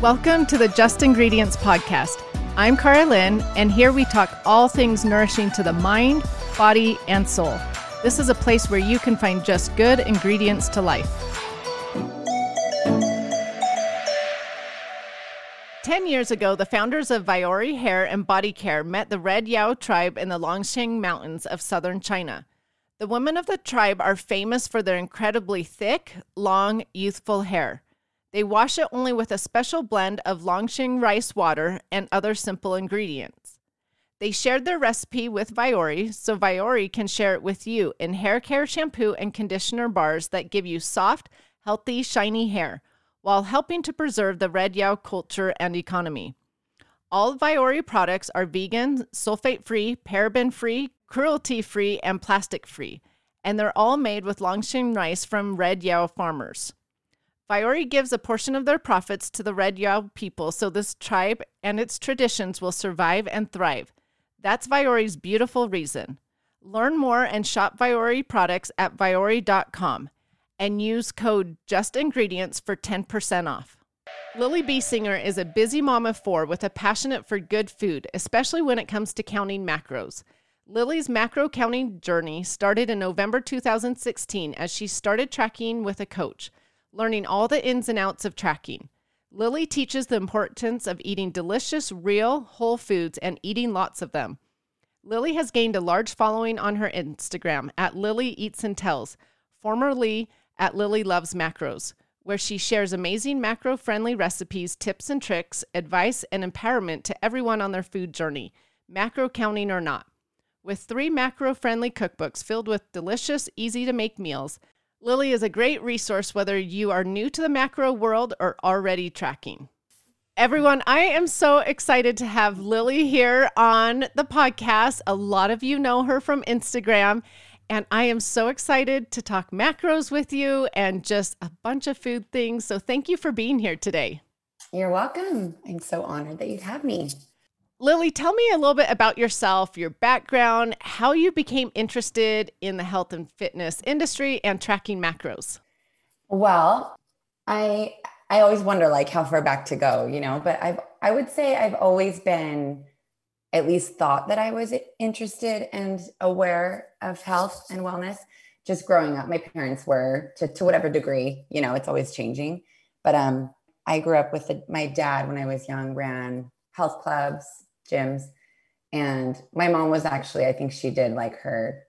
Welcome to the Just Ingredients Podcast. I'm Karalynne, and here we talk all things nourishing to the mind, body, and soul. This is a place where you can find just good ingredients to life. 10 years ago, the founders of Viori Hair and Body Care met the Red Yao tribe in the Longsheng Mountains of southern China. The women of the tribe are famous for their incredibly thick, long, youthful hair. They wash it only with a special blend of Longsheng rice water and other simple ingredients. They shared their recipe with Viori, so Viori can share it with you in hair care shampoo and conditioner bars that give you soft, healthy, shiny hair while helping to preserve the red yao culture and economy. All Viori products are vegan, sulfate free, paraben free, cruelty free, and plastic free, and they're all made with Longsheng rice from red yao farmers. Viori gives a portion of their profits to the Red Yao people so this tribe and its traditions will survive and thrive. That's Viori's beautiful reason. Learn more and shop Viori products at viori.com and use code JUSTINGREDIENTS for 10% off. Lillie Biesinger is a busy mom of four with a passionate for good food, especially when it comes to counting macros. Lillie's macro counting journey started in November 2016 as she started tracking with a coach learning all the ins and outs of tracking. Lillie teaches the importance of eating delicious, real, whole foods and eating lots of them. Lillie has gained a large following on her Instagram at Lillie Eats and Tells, formerly at Lillie Loves Macros, where she shares amazing macro friendly recipes, tips and tricks, advice, and empowerment to everyone on their food journey, macro counting or not. With three macro friendly cookbooks filled with delicious, easy to make meals, Lillie is a great resource whether you are new to the macro world or already tracking. Everyone, I am so excited to have Lillie here on the podcast. A lot of you know her from Instagram, and I am so excited to talk macros with you and just a bunch of food things. So, thank you for being here today. You're welcome. I'm so honored that you have me. Lillie, tell me a little bit about yourself, your background, how you became interested in the health and fitness industry and tracking macros. Well, I I always wonder like how far back to go, you know, but I've I would say I've always been at least thought that I was interested and aware of health and wellness just growing up. My parents were to to whatever degree, you know, it's always changing. But um I grew up with a, my dad when I was young ran health clubs, gyms. And my mom was actually, I think she did like her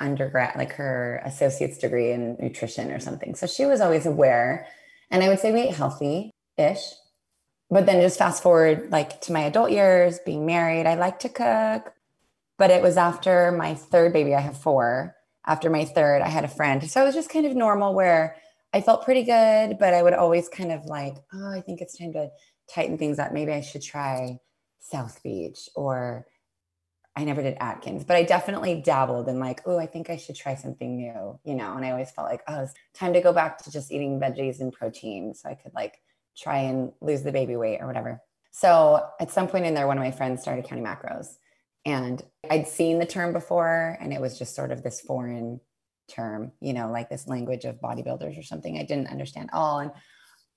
undergrad, like her associate's degree in nutrition or something. So she was always aware. And I would say we ate healthy ish. But then just fast forward like to my adult years, being married, I like to cook. But it was after my third baby, I have four. After my third, I had a friend. So it was just kind of normal where I felt pretty good, but I would always kind of like, oh, I think it's time to tighten things up. Maybe I should try South Beach or I never did Atkins, but I definitely dabbled in like, oh, I think I should try something new, you know. And I always felt like, oh, it's time to go back to just eating veggies and protein so I could like try and lose the baby weight or whatever. So at some point in there, one of my friends started counting macros. And I'd seen the term before, and it was just sort of this foreign term, you know, like this language of bodybuilders or something I didn't understand all and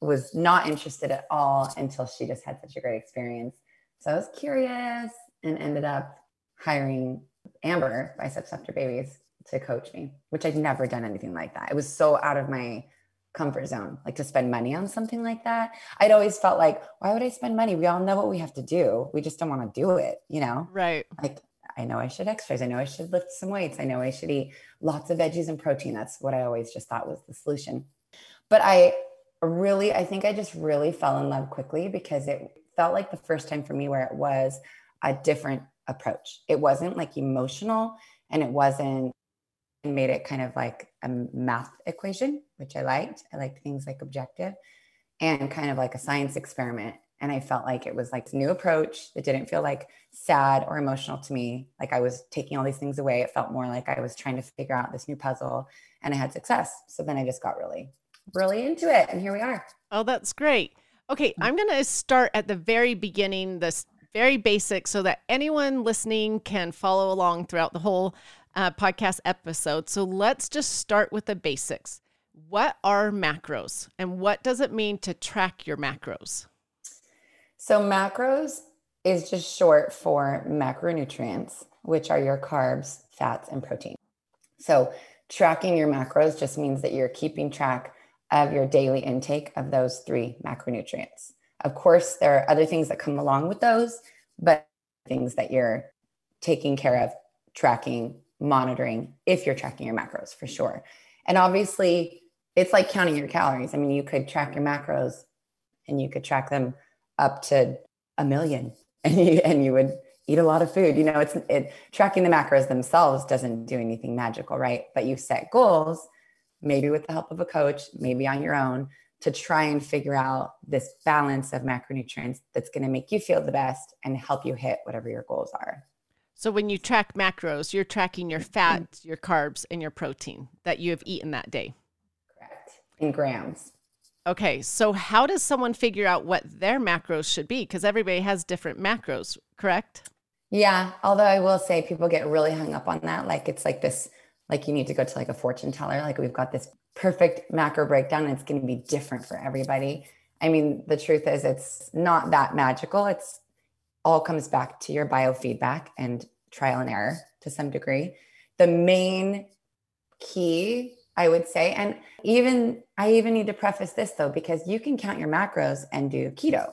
was not interested at all until she just had such a great experience so I was curious and ended up hiring Amber, Biceps After Babies, to coach me, which I'd never done anything like that. It was so out of my comfort zone, like to spend money on something like that. I'd always felt like, why would I spend money? We all know what we have to do. We just don't want to do it, you know? Right. Like, I know I should exercise. I know I should lift some weights. I know I should eat lots of veggies and protein. That's what I always just thought was the solution. But I really, I think I just really fell in love quickly because it felt like the first time for me where it was a different approach. It wasn't like emotional and it wasn't made it kind of like a math equation, which I liked. I liked things like objective and kind of like a science experiment. And I felt like it was like new approach that didn't feel like sad or emotional to me. Like I was taking all these things away. It felt more like I was trying to figure out this new puzzle and I had success. So then I just got really, really into it. And here we are. Oh, that's great. Okay, mm. I'm going to start at the very beginning, this very basic, so that anyone listening can follow along throughout the whole uh, podcast episode. So let's just start with the basics. What are macros and what does it mean to track your macros? So macros is just short for macronutrients, which are your carbs, fats, and protein. So tracking your macros just means that you're keeping track of your daily intake of those three macronutrients. Of course, there are other things that come along with those, but things that you're taking care of, tracking, monitoring, if you're tracking your macros for sure. And obviously, it's like counting your calories. I mean, you could track your macros and you could track them up to a million and you, and you would eat a lot of food. You know, it's it tracking the macros themselves doesn't do anything magical, right? But you set goals, maybe with the help of a coach, maybe on your own, to try and figure out this balance of macronutrients that's going to make you feel the best and help you hit whatever your goals are. So when you track macros, you're tracking your mm-hmm. fat, your carbs, and your protein that you have eaten that day. Correct. In grams. Okay, so how does someone figure out what their macros should be? Because everybody has different macros, correct? Yeah, although I will say people get really hung up on that. Like it's like this, like you need to go to like a fortune teller. Like we've got this perfect macro breakdown and it's going to be different for everybody. I mean, the truth is it's not that magical. It's all comes back to your biofeedback and trial and error to some degree. The main key, I would say, and even I even need to preface this though, because you can count your macros and do keto.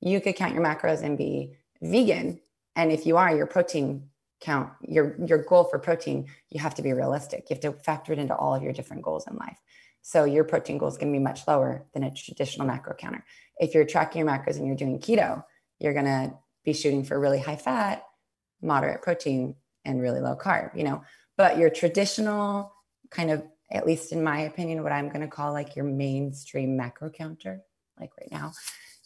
You could count your macros and be vegan and if you are your protein count your your goal for protein you have to be realistic. You have to factor it into all of your different goals in life. So your protein goal is going to be much lower than a traditional macro counter. If you're tracking your macros and you're doing keto you're going to be shooting for really high fat moderate protein and really low carb you know? But your traditional kind of at least in my opinion what i'm going to call like your mainstream macro counter like right now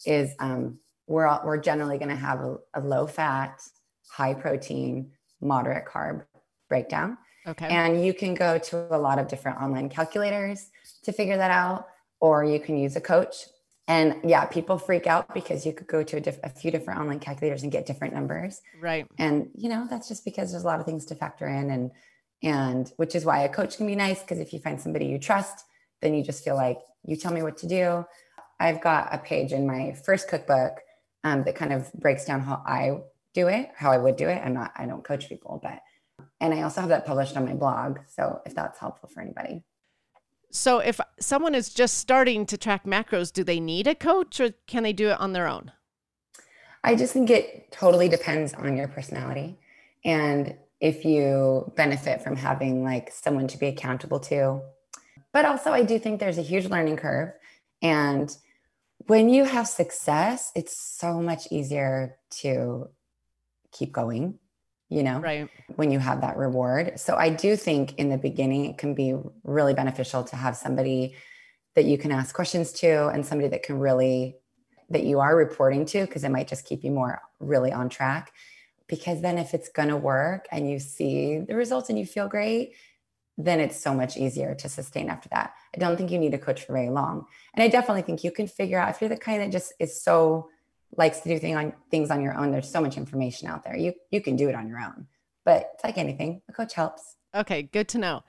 is um, we're, all, we're generally going to have a, a low fat, high protein, moderate carb breakdown. Okay. And you can go to a lot of different online calculators to figure that out, or you can use a coach. And yeah, people freak out because you could go to a, diff- a, few different online calculators and get different numbers. Right. And you know that's just because there's a lot of things to factor in, and and which is why a coach can be nice because if you find somebody you trust, then you just feel like you tell me what to do. I've got a page in my first cookbook um, that kind of breaks down how I do it, how I would do it. I'm not, I don't coach people, but, and I also have that published on my blog. So if that's helpful for anybody. So if someone is just starting to track macros, do they need a coach or can they do it on their own? I just think it totally depends on your personality. And if you benefit from having like someone to be accountable to. But also, I do think there's a huge learning curve. And when you have success, it's so much easier to keep going, you know, right. when you have that reward. So I do think in the beginning, it can be really beneficial to have somebody that you can ask questions to and somebody that can really, that you are reporting to, because it might just keep you more really on track. Because then if it's going to work and you see the results and you feel great, then it's so much easier to sustain after that. I don't think you need a coach for very long. And I definitely think you can figure out if you're the kind that just is so likes to do thing on things on your own. There's so much information out there. You you can do it on your own. But it's like anything, a coach helps. Okay, good to know.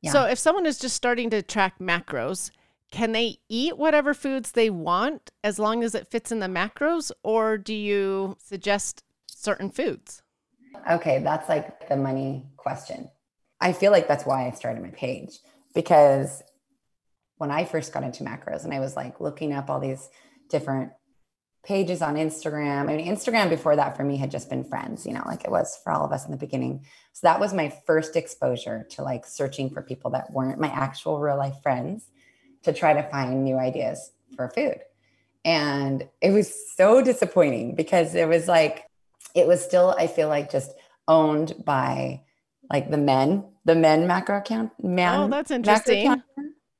Yeah. So if someone is just starting to track macros, can they eat whatever foods they want as long as it fits in the macros or do you suggest certain foods? Okay, that's like the money question. I feel like that's why I started my page because when I first got into macros and I was like looking up all these different pages on Instagram. I mean, Instagram before that for me had just been friends, you know, like it was for all of us in the beginning. So that was my first exposure to like searching for people that weren't my actual real life friends to try to find new ideas for food. And it was so disappointing because it was like, it was still, I feel like, just owned by like the men, the men macro account. Man, oh, that's interesting.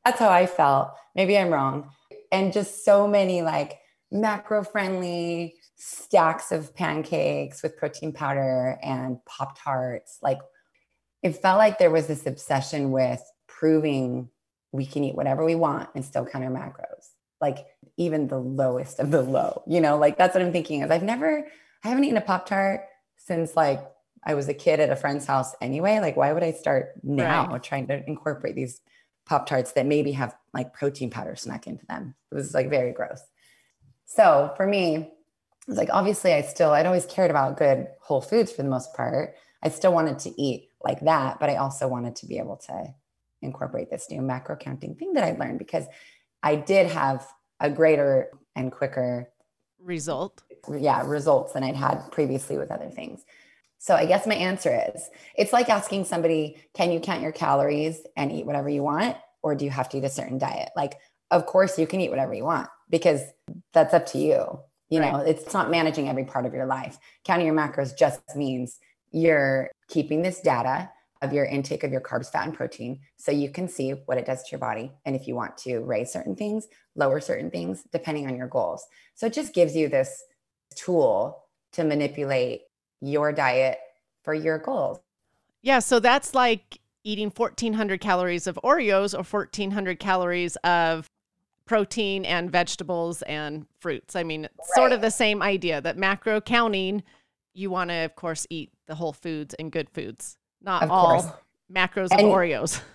That's how I felt. Maybe I'm wrong. And just so many like macro friendly stacks of pancakes with protein powder and Pop Tarts. Like it felt like there was this obsession with proving we can eat whatever we want and still count our macros. Like even the lowest of the low, you know, like that's what I'm thinking is I've never, I haven't eaten a Pop Tart since like I was a kid at a friend's house anyway. Like, why would I start now right. trying to incorporate these Pop Tarts that maybe have like protein powder snuck into them? It was like very gross. So for me, it's like obviously I still I'd always cared about good whole foods for the most part. I still wanted to eat like that, but I also wanted to be able to incorporate this new macro counting thing that I learned because I did have a greater and quicker result. Yeah, results than I'd had previously with other things. So I guess my answer is it's like asking somebody, can you count your calories and eat whatever you want? Or do you have to eat a certain diet? Like, of course you can eat whatever you want because that's up to you. You right. know, it's not managing every part of your life. Counting your macros just means you're keeping this data of your intake of your carbs, fat, and protein so you can see what it does to your body. And if you want to raise certain things, lower certain things, depending on your goals. So it just gives you this tool to manipulate your diet for your goals. Yeah. So that's like eating 1400 calories of Oreos or 1400 calories of protein and vegetables and fruits. I mean, it's right. sort of the same idea that macro counting, you want to, of course, eat the whole foods and good foods, not of all course. macros and, of Oreos.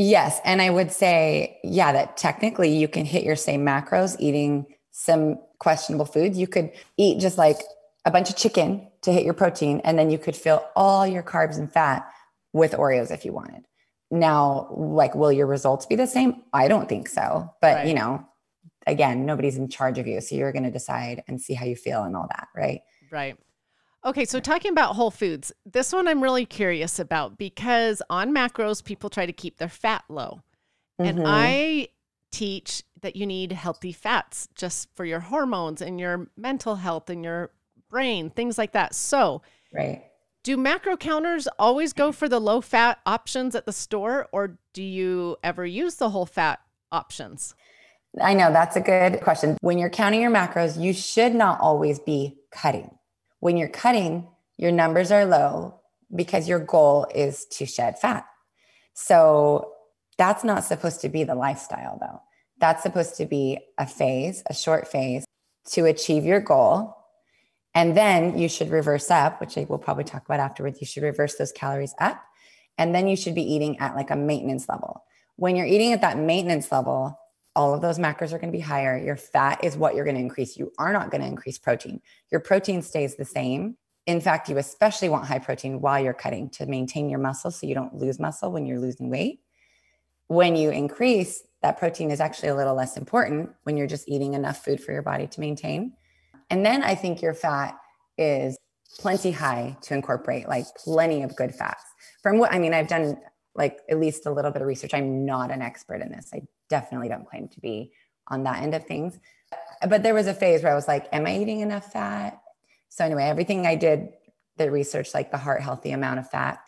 Yes. And I would say, yeah, that technically you can hit your same macros eating some questionable foods. You could eat just like a bunch of chicken to hit your protein, and then you could fill all your carbs and fat with Oreos if you wanted. Now, like, will your results be the same? I don't think so. But, right. you know, again, nobody's in charge of you. So you're going to decide and see how you feel and all that. Right. Right. Okay, so talking about whole foods, this one I'm really curious about because on macros, people try to keep their fat low. Mm-hmm. And I teach that you need healthy fats just for your hormones and your mental health and your brain, things like that. So, right. Do macro counters always go for the low fat options at the store, or do you ever use the whole fat options? I know that's a good question. When you're counting your macros, you should not always be cutting. When you're cutting, your numbers are low because your goal is to shed fat. So that's not supposed to be the lifestyle, though. That's supposed to be a phase, a short phase to achieve your goal and then you should reverse up, which I will probably talk about afterwards. You should reverse those calories up. And then you should be eating at like a maintenance level. When you're eating at that maintenance level, all of those macros are going to be higher. Your fat is what you're going to increase. You are not going to increase protein. Your protein stays the same. In fact, you especially want high protein while you're cutting to maintain your muscle so you don't lose muscle when you're losing weight. When you increase, that protein is actually a little less important when you're just eating enough food for your body to maintain. And then I think your fat is plenty high to incorporate, like plenty of good fats. From what I mean, I've done like at least a little bit of research. I'm not an expert in this. I definitely don't claim to be on that end of things. But there was a phase where I was like, am I eating enough fat? So anyway, everything I did, the research, like the heart healthy amount of fat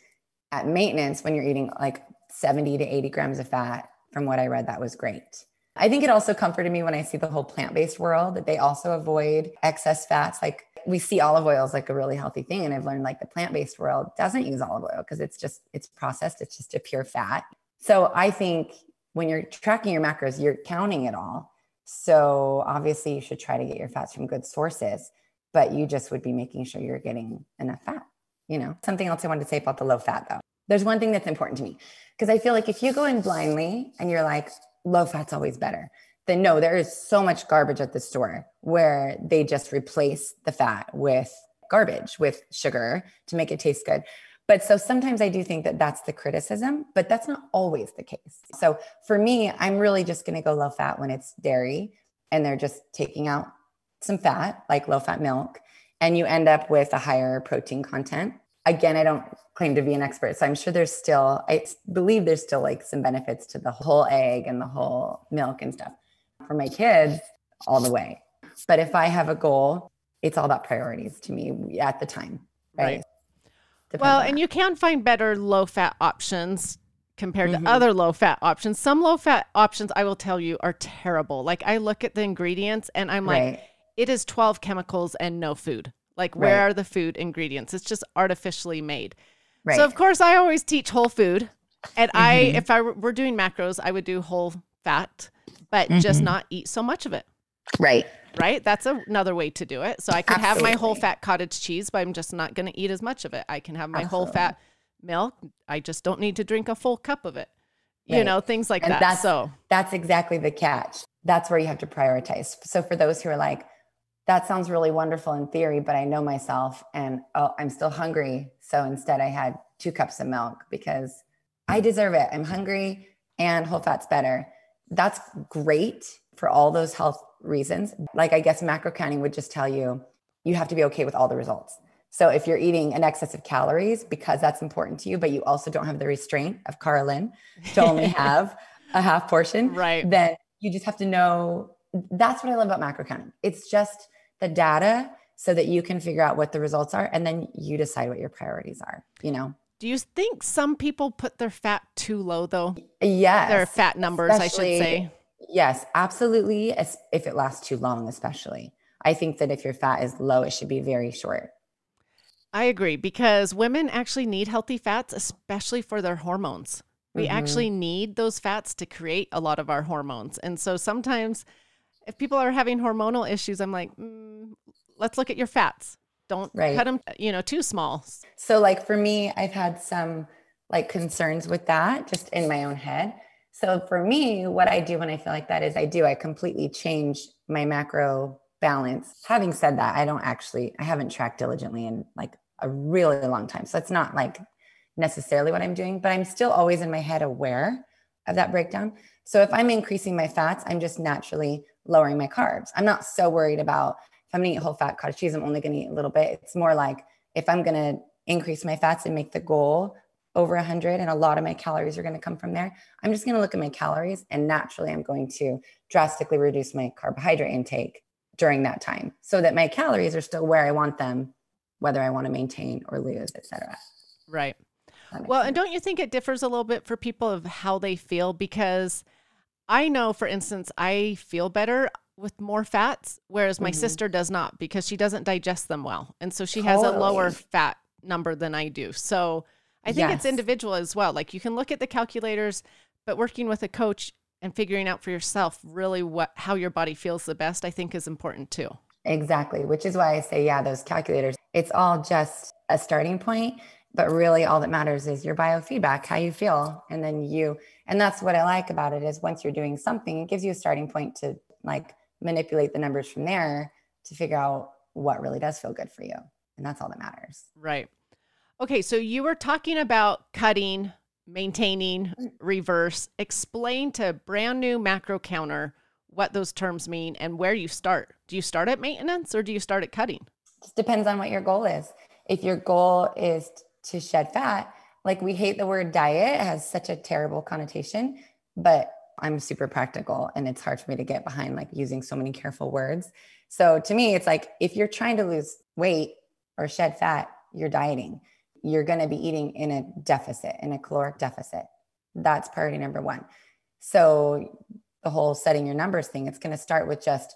at maintenance, when you're eating like 70 to 80 grams of fat, from what I read, that was great. I think it also comforted me when I see the whole plant based world that they also avoid excess fats. Like we see olive oil as like a really healthy thing. And I've learned like the plant based world doesn't use olive oil because it's just, it's processed, it's just a pure fat. So I think when you're tracking your macros, you're counting it all. So obviously you should try to get your fats from good sources, but you just would be making sure you're getting enough fat. You know, something else I wanted to say about the low fat though. There's one thing that's important to me because I feel like if you go in blindly and you're like, low fat's always better. Then no, there is so much garbage at the store where they just replace the fat with garbage, with sugar to make it taste good. But so sometimes I do think that that's the criticism, but that's not always the case. So for me, I'm really just going to go low fat when it's dairy and they're just taking out some fat, like low fat milk, and you end up with a higher protein content. Again, I don't claim to be an expert. So I'm sure there's still, I believe there's still like some benefits to the whole egg and the whole milk and stuff for my kids all the way. But if I have a goal, it's all about priorities to me at the time. Right. right. Well, and you can find better low fat options compared mm-hmm. to other low fat options. Some low fat options, I will tell you, are terrible. Like I look at the ingredients and I'm right. like, it is 12 chemicals and no food. Like, where right. are the food ingredients? It's just artificially made. Right. So of course I always teach whole food. And mm-hmm. I if I were doing macros, I would do whole fat, but mm-hmm. just not eat so much of it. Right. Right? That's a, another way to do it. So I could Absolutely. have my whole fat cottage cheese, but I'm just not going to eat as much of it. I can have my Absolutely. whole fat milk. I just don't need to drink a full cup of it. Right. You know, things like and that. That's, so that's exactly the catch. That's where you have to prioritize. So for those who are like, that sounds really wonderful in theory, but I know myself and oh, I'm still hungry. So instead, I had two cups of milk because I mm-hmm. deserve it. I'm hungry and whole fat's better. That's great for all those health reasons. Like, I guess macro counting would just tell you you have to be okay with all the results. So if you're eating an excess of calories because that's important to you, but you also don't have the restraint of Karalynne to only have a half portion, right? Then you just have to know. That's what I love about macro counting. It's just the data so that you can figure out what the results are, and then you decide what your priorities are. You know. Do you think some people put their fat too low though? Yes. Their fat numbers, I should say. Yes, absolutely. If it lasts too long, especially. I think that if your fat is low, it should be very short. I agree because women actually need healthy fats, especially for their hormones. We mm-hmm. actually need those fats to create a lot of our hormones. And so sometimes if people are having hormonal issues, I'm like, mm, let's look at your fats. Don't right. cut them, you know, too small. So like for me, I've had some like concerns with that just in my own head. So for me, what I do when I feel like that is I do, I completely change my macro balance. Having said that, I don't actually, I haven't tracked diligently in like a really long time. So it's not like necessarily what I'm doing, but I'm still always in my head aware of that breakdown. So if I'm increasing my fats, I'm just naturally lowering my carbs. I'm not so worried about if I'm gonna eat whole fat cottage cheese, I'm only gonna eat a little bit. It's more like if I'm gonna increase my fats and make the goal over 100 and a lot of my calories are going to come from there i'm just going to look at my calories and naturally i'm going to drastically reduce my carbohydrate intake during that time so that my calories are still where I want them, whether I want to maintain or lose, etc. Right. Well, sense. and don't you think it differs a little bit for people of how they feel? Because I know, for instance, I feel better with more fats, whereas my mm-hmm. sister does not because she doesn't digest them well. And so she totally. has a lower fat number than I do. So I think yes. it's individual as well. Like you can look at the calculators, but working with a coach, and figuring out for yourself really what how your body feels the best i think is important too exactly which is why i say yeah those calculators it's all just a starting point but really all that matters is your biofeedback how you feel and then you and that's what i like about it is once you're doing something it gives you a starting point to like manipulate the numbers from there to figure out what really does feel good for you and that's all that matters right okay so you were talking about cutting maintaining, mm. reverse. Explain to brand new macro counter what those terms mean and where you start. Do you start at maintenance or do you start at cutting? Just depends on what your goal is. If your goal is to shed fat, like we hate the word diet, it has such a terrible connotation, but I'm super practical and it's hard for me to get behind like using so many careful words. So to me, it's like if you're trying to lose weight or shed fat, you're dieting you're going to be eating in a deficit, in a caloric deficit. That's priority number one. So, the whole setting your numbers thing, it's going to start with just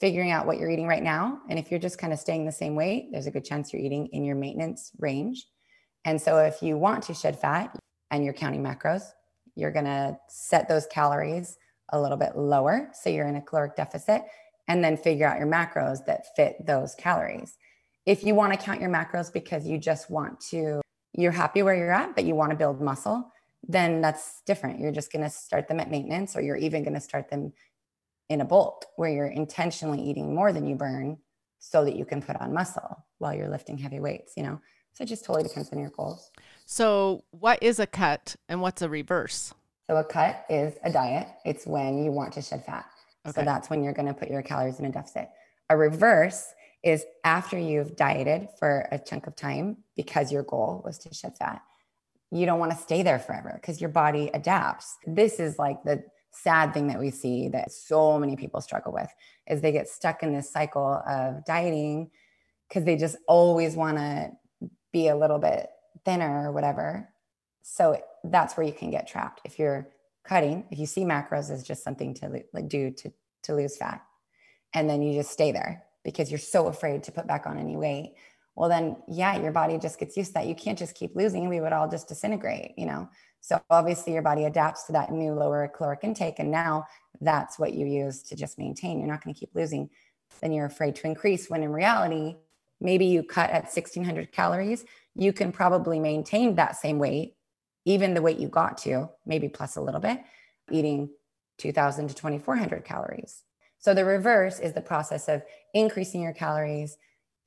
figuring out what you're eating right now. And if you're just kind of staying the same weight, there's a good chance you're eating in your maintenance range. And so, if you want to shed fat and you're counting macros, you're going to set those calories a little bit lower. So, you're in a caloric deficit, and then figure out your macros that fit those calories. If you want to count your macros because you just want to, you're happy where you're at, but you want to build muscle, then that's different. You're just going to start them at maintenance, or you're even going to start them in a bulk where you're intentionally eating more than you burn so that you can put on muscle while you're lifting heavy weights, you know? So it just totally depends on your goals. So, what is a cut and what's a reverse? So, a cut is a diet, it's when you want to shed fat. Okay. So, that's when you're going to put your calories in a deficit. A reverse is after you've dieted for a chunk of time because your goal was to shed fat, you don't want to stay there forever because your body adapts. This is like the sad thing that we see that so many people struggle with is they get stuck in this cycle of dieting because they just always want to be a little bit thinner or whatever. So that's where you can get trapped. If you're cutting, if you see macros as just something to like do to to lose fat, and then you just stay there because you're so afraid to put back on any weight well then yeah your body just gets used to that. You can't just keep losing. We would all just disintegrate you know? So obviously your body adapts to that new lower caloric intake and now that's what you use to just maintain. You're not going to keep losing. Then you're afraid to increase when in reality maybe you cut at 1600 calories you can probably maintain that same weight even the weight you got to maybe plus a little bit eating 2000 to 2400 calories So the reverse is the process of increasing your calories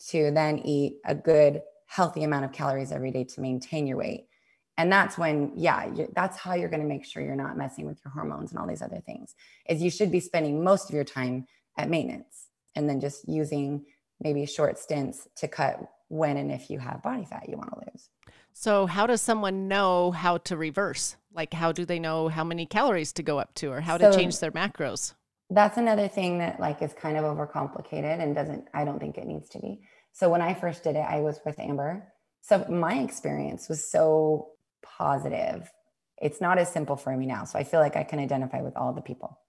to then eat a good, healthy amount of calories every day to maintain your weight. And that's when, yeah, that's how you're going to make sure you're not messing with your hormones and all these other things. Is you should be spending most of your time at maintenance and then just using maybe short stints to cut when and if you have body fat you want to lose. So, how does someone know how to reverse? Like, how do they know how many calories to go up to or how so, to change their macros? That's another thing that like is kind of overcomplicated and doesn't I don't think it needs to be. So when I first did it, I was with Amber. So my experience was so positive. It's not as simple for me now. So I feel like I can identify with all the people.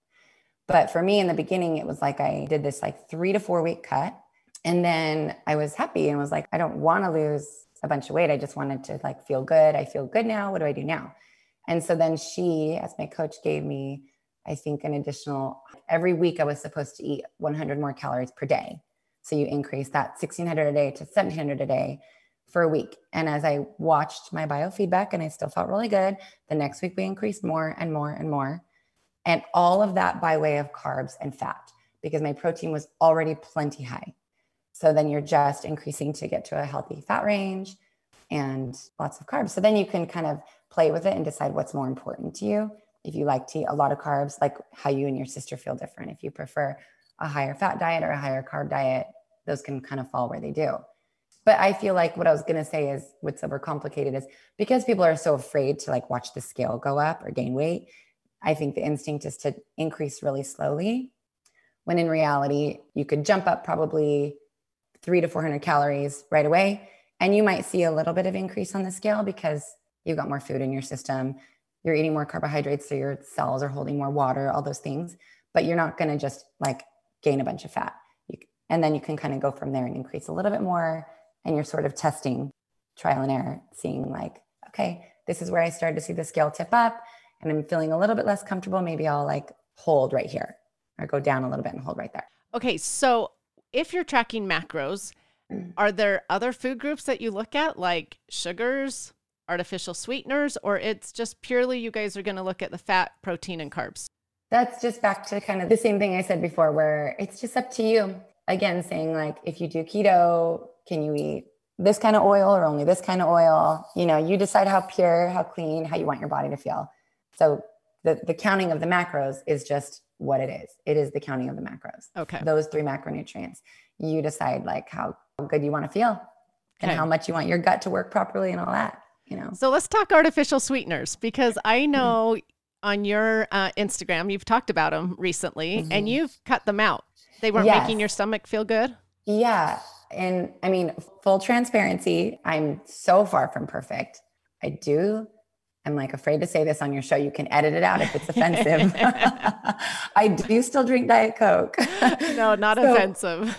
But for me in the beginning, it was like I did this like three to four week cut. And then I was happy and was like, I don't want to lose a bunch of weight. I just wanted to like feel good. I feel good now. What do I do now? And so then she, as my coach, gave me, I think, an additional every week I was supposed to eat 100 more calories per day. So you increase that 1600 a day to 1700 a day for a week. And as I watched my biofeedback and I still felt really good, the next week we increased more and more and more. And all of that by way of carbs and fat because my protein was already plenty high. So then you're just increasing to get to a healthy fat range and lots of carbs. So then you can kind of play with it and decide what's more important to you. If you like to eat a lot of carbs, like how you and your sister feel different. If you prefer a higher fat diet or a higher carb diet, those can kind of fall where they do. But I feel like what I was going to say is what's overcomplicated is because people are so afraid to like watch the scale go up or gain weight. I think the instinct is to increase really slowly when in reality, you could jump up probably three to 400 calories right away. And you might see a little bit of increase on the scale because you've got more food in your system. You're eating more carbohydrates, so your cells are holding more water, all those things. But you're not going to just like gain a bunch of fat. You, and then you can kind of go from there and increase a little bit more. And you're sort of testing trial and error, seeing like, okay, this is where I started to see the scale tip up and I'm feeling a little bit less comfortable. Maybe I'll like hold right here or go down a little bit and hold right there. Okay. So if you're tracking macros, mm. are there other food groups that you look at like sugars, artificial sweeteners, or it's just purely you guys are going to look at the fat, protein, and carbs? That's just back to kind of the same thing I said before, where it's just up to you. Again, saying like, if you do keto, can you eat this kind of oil or only this kind of oil? You know, you decide how pure, how clean, how you want your body to feel. So the, the counting of the macros is just what it is. It is the counting of the macros. Okay. Those three macronutrients. You decide like how good you want to feel and okay. how much you want your gut to work properly and all that, you know. So let's talk artificial sweeteners because I know on your uh, Instagram, you've talked about them recently mm-hmm. and you've cut them out. They weren't yes. making your stomach feel good? Yeah. And I mean, full transparency, I'm so far from perfect. I do. I'm like afraid to say this on your show. You can edit it out if it's offensive. I do still drink Diet Coke. no, not so offensive.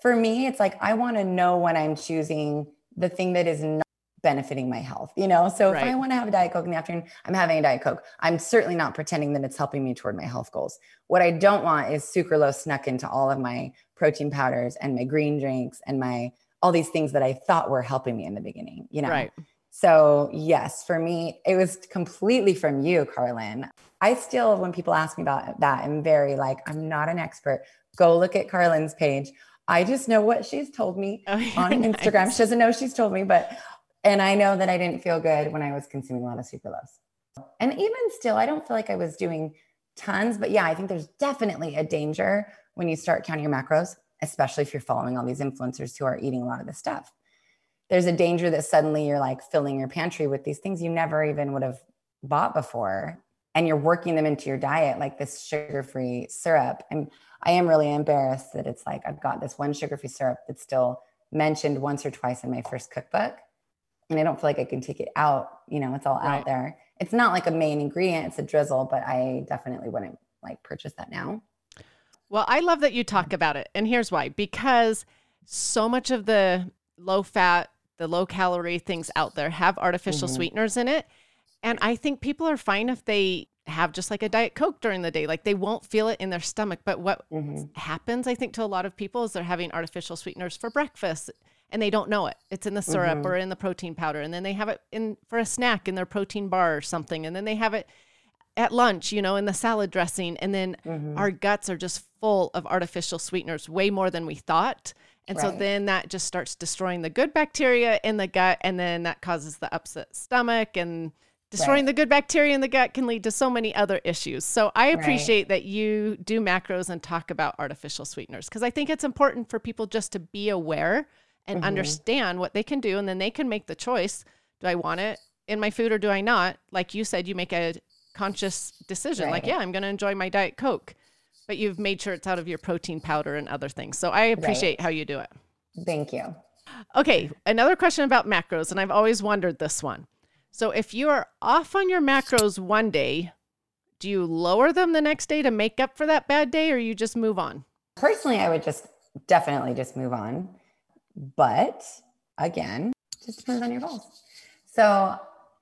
For me, it's like I want to know when I'm choosing the thing that is not benefiting my health, you know? So right. if I want to have a Diet Coke in the afternoon, I'm having a Diet Coke. I'm certainly not pretending that it's helping me toward my health goals. What I don't want is sucralose snuck into all of my protein powders and my green drinks and my all these things that I thought were helping me in the beginning, you know? Right. So, yes, for me, it was completely from you, Karalynne. I still, when people ask me about that, I'm very like, I'm not an expert. Go look at Karalynne's page. I just know what she's told me oh, on Instagram. Nice. She doesn't know she's told me, but and I know that I didn't feel good when I was consuming a lot of sucralose. And even still, I don't feel like I was doing tons, but yeah, I think there's definitely a danger when you start counting your macros, especially if you're following all these influencers who are eating a lot of this stuff. There's a danger that suddenly you're like filling your pantry with these things you never even would have bought before and you're working them into your diet like this sugar-free syrup. And I am really embarrassed that it's like I've got this one sugar-free syrup that's still mentioned once or twice in my first cookbook and I don't feel like I can take it out. You know, it's all right. out there. It's not like a main ingredient, it's a drizzle, but I definitely wouldn't like purchase that now. Well, I love that you talk about it. And here's why because so much of the low fat, the low calorie things out there have artificial mm-hmm. sweeteners in it. And I think people are fine if they have just like a diet coke during the day like they won't feel it in their stomach but what mm-hmm. happens i think to a lot of people is they're having artificial sweeteners for breakfast and they don't know it. It's in the syrup mm-hmm. or in the protein powder. And then they have it in for a snack in their protein bar or something. And then they have it at lunch, you know, in the salad dressing. And then mm-hmm. our guts are just full of artificial sweeteners, way more than we thought. And right. so then that just starts destroying the good bacteria in the gut. And then that causes the upset stomach and destroying right. the good bacteria in the gut can lead to so many other issues. So I appreciate right. that you do macros and talk about artificial sweeteners because I think it's important for people just to be aware and mm-hmm. understand what they can do. And then they can make the choice do I want it in my food or do I not? Like you said, you make a conscious decision like, yeah, I'm going to enjoy my Diet Coke but you've made sure it's out of your protein powder and other things. So I appreciate right. how you do it. Thank you. Okay, another question about macros, and I've always wondered this one. So if you are off on your macros one day, do you lower them the next day to make up for that bad day, or you just move on? Personally, I would just definitely just move on. But again, just depends on your goals. So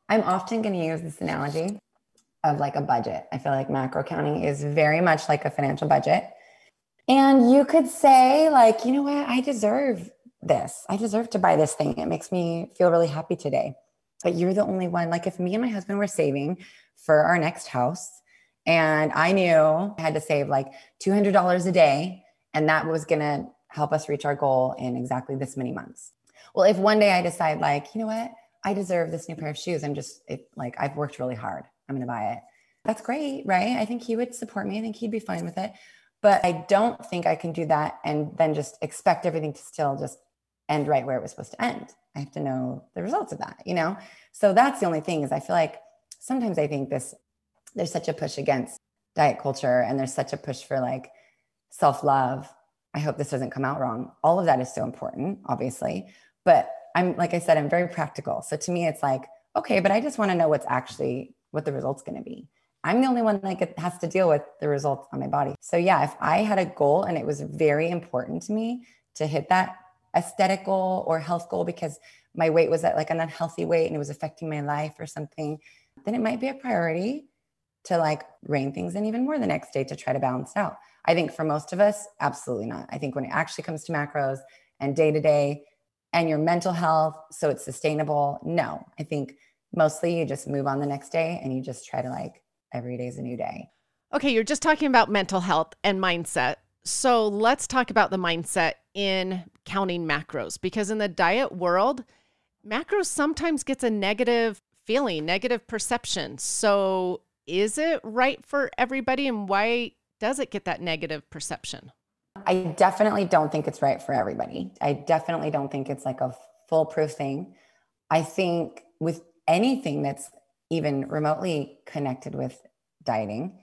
I'm often going to use this analogy of like a budget. I feel like macro counting is very much like a financial budget. And you could say, like, you know what? I deserve this. I deserve to buy this thing. It makes me feel really happy today. But you're the only one. Like, if me and my husband were saving for our next house, and I knew I had to save like $200 a day, and that was going to help us reach our goal in exactly this many months. Well, if one day I decide, like, you know what? I deserve this new pair of shoes. I'm just it, like, I've worked really hard. I'm going to buy it. That's great, right? I think he would support me. I think he'd be fine with it. But I don't think I can do that and then just expect everything to still just end right where it was supposed to end. I have to know the results of that, you know? So that's the only thing is I feel like sometimes I think this there's such a push against diet culture and there's such a push for like self-love. I hope this doesn't come out wrong. All of that is so important, obviously. But I'm like I said, I'm very practical. So to me, it's like, okay, but I just want to know what's actually what the result's going to be. I'm the only one that has to deal with the results on my body. So yeah, if I had a goal and it was very important to me to hit that aesthetic goal or health goal because my weight was at like an unhealthy weight and it was affecting my life or something, then it might be a priority to like rein things in even more the next day to try to balance out. I think for most of us, absolutely not. I think when it actually comes to macros and day to day and your mental health, so it's sustainable, no. I think mostly you just move on the next day and you just try to like every day is a new day. Okay, you're just talking about mental health and mindset. So let's talk about the mindset in counting macros because in the diet world, macros sometimes gets a negative feeling, negative perception. So is it right for everybody and why does it get that negative perception? I definitely don't think it's right for everybody. I definitely don't think it's like a foolproof thing. I think with anything that's even remotely connected with dieting,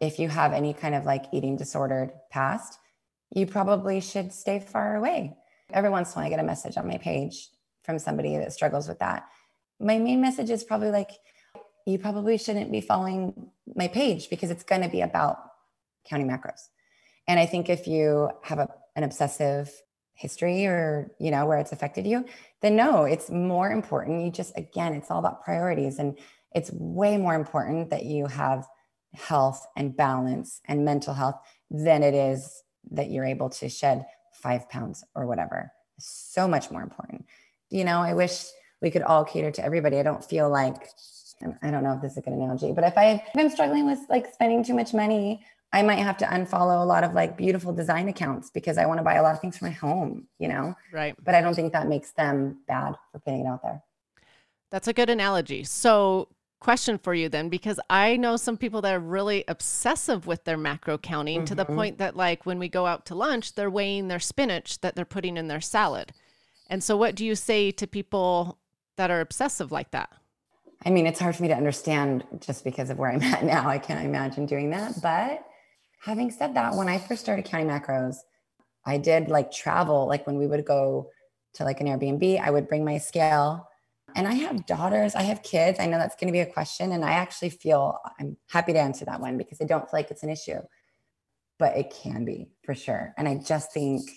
if you have any kind of like eating disordered past, you probably should stay far away. Every once in a while, I get a message on my page from somebody that struggles with that. My main message is probably like, you probably shouldn't be following my page because it's going to be about counting macros. And I think if you have a, an obsessive history or you know where it's affected you then no it's more important. You just again it's all about priorities and it's way more important that you have health and balance and mental health than it is that you're able to shed five pounds or whatever. So much more important. You know i wish we could all cater to everybody. I don't feel like i don't know if this is a good analogy but if i if i'm struggling with like spending too much money I might have to unfollow a lot of like beautiful design accounts because I want to buy a lot of things for my home, you know? Right. But I don't think that makes them bad for putting it out there. That's a good analogy. So, question for you then, because I know some people that are really obsessive with their macro counting mm-hmm. to the mm-hmm. point that, like, when we go out to lunch, they're weighing their spinach that they're putting in their salad. And so, what do you say to people that are obsessive like that? I mean, it's hard for me to understand just because of where I'm at now. I can't imagine doing that. But having said that, when I first started counting macros, I did like travel. Like when we would go to like an Airbnb, I would bring my scale. And I have daughters, I have kids. I know that's going to be a question. And I actually feel I'm happy to answer that one because I don't feel like it's an issue, but it can be for sure. And I just think,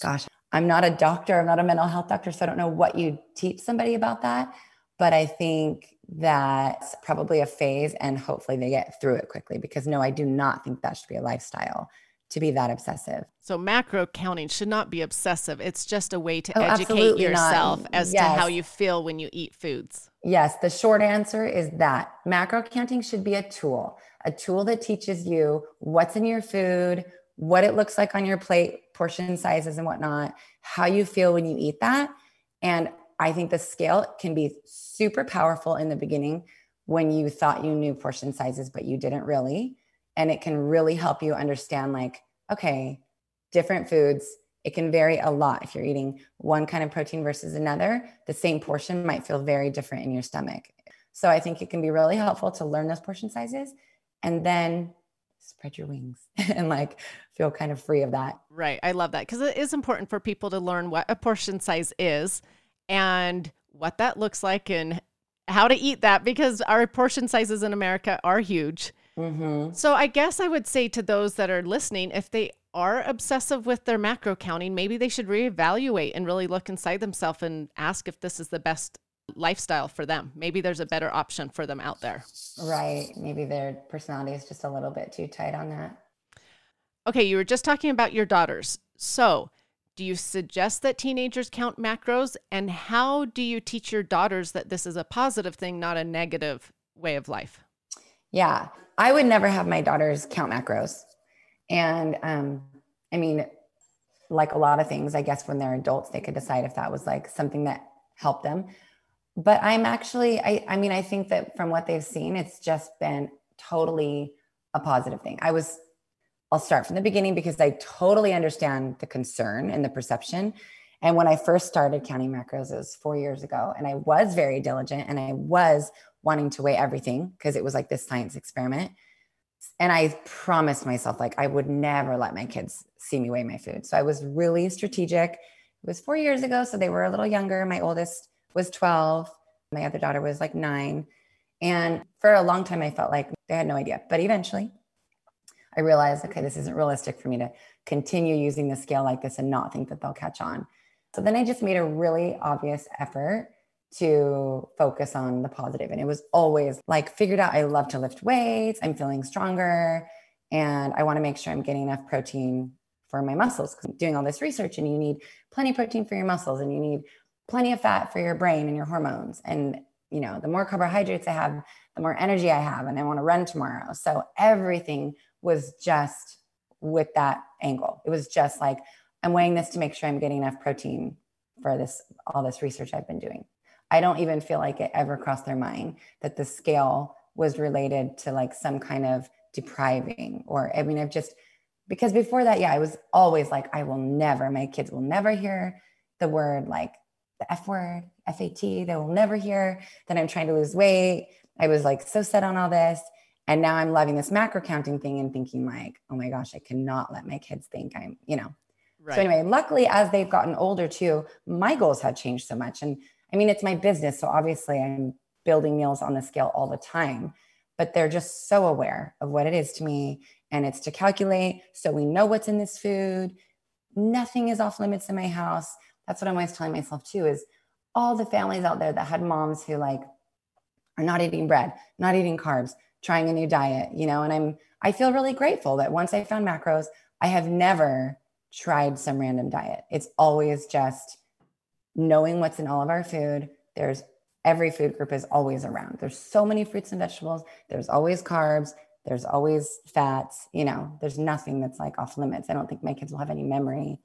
gosh, I'm not a doctor, I'm not a mental health doctor. So I don't know what you teach somebody about that. But I think that's probably a phase and hopefully they get through it quickly because no, I do not think that should be a lifestyle to be that obsessive. So macro counting should not be obsessive. It's just a way to oh, educate yourself not. as yes. to how you feel when you eat foods. Yes, the short answer is that macro counting should be a tool, a tool that teaches you what's in your food, what it looks like on your plate, portion sizes and whatnot, how you feel when you eat that. And I think the scale can be super powerful in the beginning when you thought you knew portion sizes, but you didn't really. And it can really help you understand, like, okay, different foods, it can vary a lot. If you're eating one kind of protein versus another, the same portion might feel very different in your stomach. So I think it can be really helpful to learn those portion sizes and then spread your wings and like feel kind of free of that. Right. I love that because it is important for people to learn what a portion size is and what that looks like and how to eat that because our portion sizes in America are huge. Mm-hmm. So I guess I would say to those that are listening, if they are obsessive with their macro counting, maybe they should reevaluate and really look inside themselves and ask if this is the best lifestyle for them. Maybe there's a better option for them out there. Right. Maybe their personality is just a little bit too tight on that. Okay, you were just talking about your daughters. So, do you suggest that teenagers count macros? And how do you teach your daughters that this is a positive thing, not a negative way of life? Yeah, I would never have my daughters count macros. And um, I mean, like a lot of things, I guess when they're adults, they could decide if that was like something that helped them but i'm actually I, I mean i think that from what they've seen it's just been totally a positive thing i was i'll start from the beginning because i totally understand the concern and the perception and when i first started counting macros it was four years ago and i was very diligent and i was wanting to weigh everything because it was like this science experiment and i promised myself like i would never let my kids see me weigh my food so i was really strategic it was four years ago so they were a little younger my oldest was 12. My other daughter was like nine. And for a long time, I felt like they had no idea. But eventually, I realized, okay, this isn't realistic for me to continue using the scale like this and not think that they'll catch on. So then I just made a really obvious effort to focus on the positive. And it was always like figured out I love to lift weights, I'm feeling stronger, and I want to make sure I'm getting enough protein for my muscles because I'm doing all this research and you need plenty of protein for your muscles and you need plenty of fat for your brain and your hormones. And, you know, the more carbohydrates I have, the more energy I have, and I want to run tomorrow. So everything was just with that angle. It was just like, I'm weighing this to make sure I'm getting enough protein for this, all this research I've been doing. I don't even feel like it ever crossed their mind that the scale was related to like some kind of depriving or, I mean, I've just, because before that, yeah, I was always like, I will never, my kids will never hear the word like the F word, FAT. They will never hear that I'm trying to lose weight. I was like so set on all this. And now I'm loving this macro counting thing and thinking, like, oh my gosh, I cannot let my kids think I'm, you know. Right. So, anyway, luckily, as they've gotten older too, my goals have changed so much. And I mean, it's my business. So obviously, I'm building meals on the scale all the time, but they're just so aware of what it is to me. And it's to calculate. So we know what's in this food. Nothing is off limits in my house that's what I'm always telling myself too is all the families out there that had moms who like are not eating bread, not eating carbs, trying a new diet, you know, and I'm I feel really grateful that once I found macros, I have never tried some random diet. It's always just knowing what's in all of our food. There's every food group is always around. There's so many fruits and vegetables. There's always carbs. There's always fats. You know, there's nothing that's like off limits. I don't think my kids will have any memory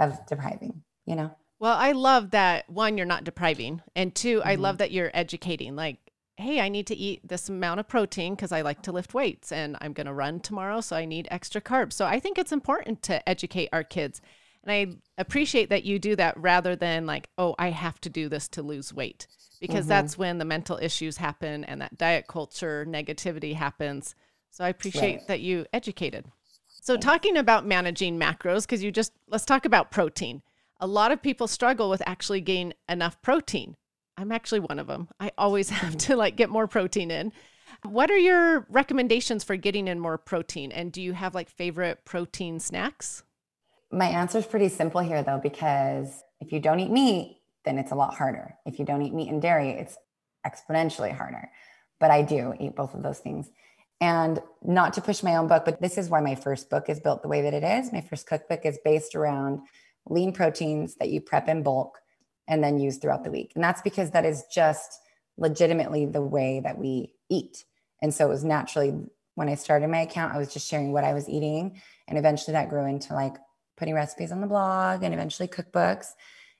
of depriving you know? Well, I love that one, you're not depriving. And 2 mm-hmm. I love that you're educating. Like, hey, I need to eat this amount of protein because I like to lift weights and I'm going to run tomorrow. So I need extra carbs. So I think it's important to educate our kids. And I appreciate that you do that rather than like, oh, I have to do this to lose weight because mm-hmm. that's when the mental issues happen and that diet culture negativity happens. So I appreciate right. that you educated. So, talking about managing macros, because you just let's talk about protein a lot of people struggle with actually getting enough protein. I'm actually one of them. I always have mm-hmm. to like get more protein in. What are your recommendations for getting in more protein? And do you have like favorite protein snacks? My answer is pretty simple here though, because if you don't eat meat, then it's a lot harder. If you don't eat meat and dairy, it's exponentially harder. But I do eat both of those things. And not to push my own book, but this is why my first book is built the way that it is. My first cookbook is based around lean proteins that you prep in bulk and then use throughout the week. And that's because that is just legitimately the way that we eat. And so it was naturally when I started my account, I was just sharing what I was eating. And eventually that grew into like putting recipes on the blog and eventually cookbooks.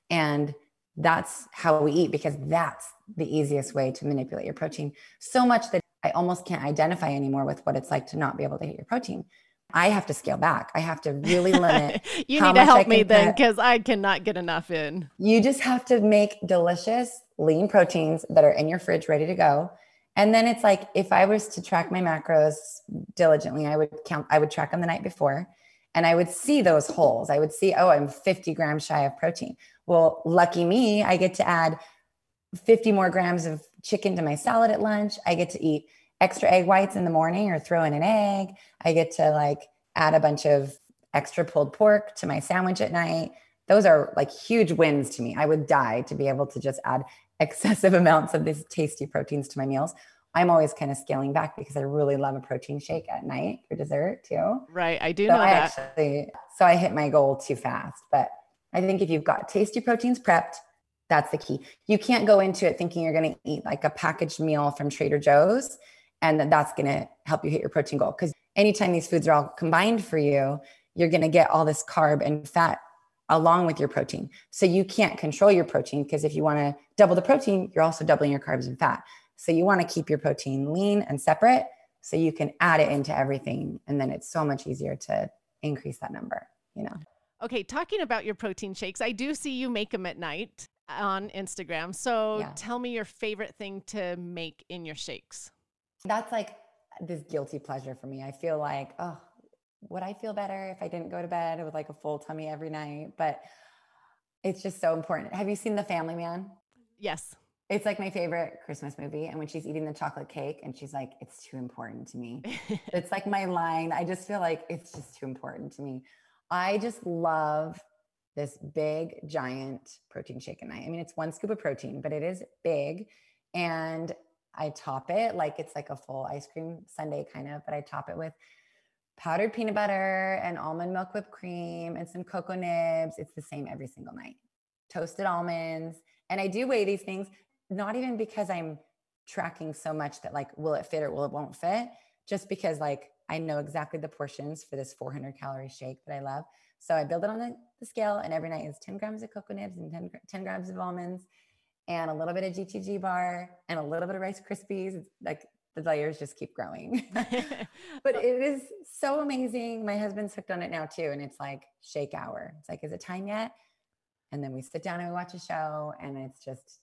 And that's how we eat because that's the easiest way to manipulate your protein. So much that I almost can't identify anymore with what it's like to not be able to hit your protein. I have to scale back. I have to really limit. you need to help me then because I cannot get enough in. You just have to make delicious lean proteins that are in your fridge ready to go. And then it's like if I was to track my macros diligently, I would count, I would track them the night before and I would see those holes. I would see, oh, I'm 50 grams shy of protein. Well, lucky me, I get to add 50 more grams of chicken to my salad at lunch. I get to eat extra egg whites in the morning or throw in an egg. I get to like add a bunch of extra pulled pork to my sandwich at night. Those are like huge wins to me. I would die to be able to just add excessive amounts of these tasty proteins to my meals. I'm always kind of scaling back because I really love a protein shake at night for dessert too. Right. I do so know I that. Actually, so I hit my goal too fast. But I think if you've got tasty proteins prepped, that's the key. You can't go into it thinking you're going to eat like a packaged meal from Trader Joe's and that that's going to help you hit your protein goal. Because anytime these foods are all combined for you, you're going to get all this carb and fat along with your protein. So you can't control your protein because if you want to double the protein, you're also doubling your carbs and fat. So you want to keep your protein lean and separate so you can add it into everything. And then it's so much easier to increase that number, you know. Okay, talking about your protein shakes, I do see you make them at night on Instagram. So yeah. tell me your favorite thing to make in your shakes. That's like this guilty pleasure for me. I feel like, oh, would I feel better if I didn't go to bed with like a full tummy every night? But it's just so important. Have you seen The Family Man? Yes. It's like my favorite Christmas movie. And when she's eating the chocolate cake and she's like, it's too important to me. it's like my line. I just feel like it's just too important to me. I just love this big, giant protein shake at night. I mean, it's one scoop of protein, but it is big. And I top it like it's like a full ice cream sundae kind of, but I top it with powdered peanut butter and almond milk whipped cream and some cocoa nibs. It's the same every single night. Toasted almonds. And I do weigh these things, not even because I'm tracking so much that like, will it fit or will it won't fit? Just because like I know exactly the portions for this 400 calorie shake that I love. So I build it on the, the scale, and every night is 10 grams of cocoa nibs and 10, 10 grams of almonds and a little bit of GTG bar and a little bit of Rice Krispies. It's like the layers just keep growing. but it is so amazing. My husband's hooked on it now too. And it's like shake hour. It's like, is it time yet? And then we sit down and we watch a show, and it's just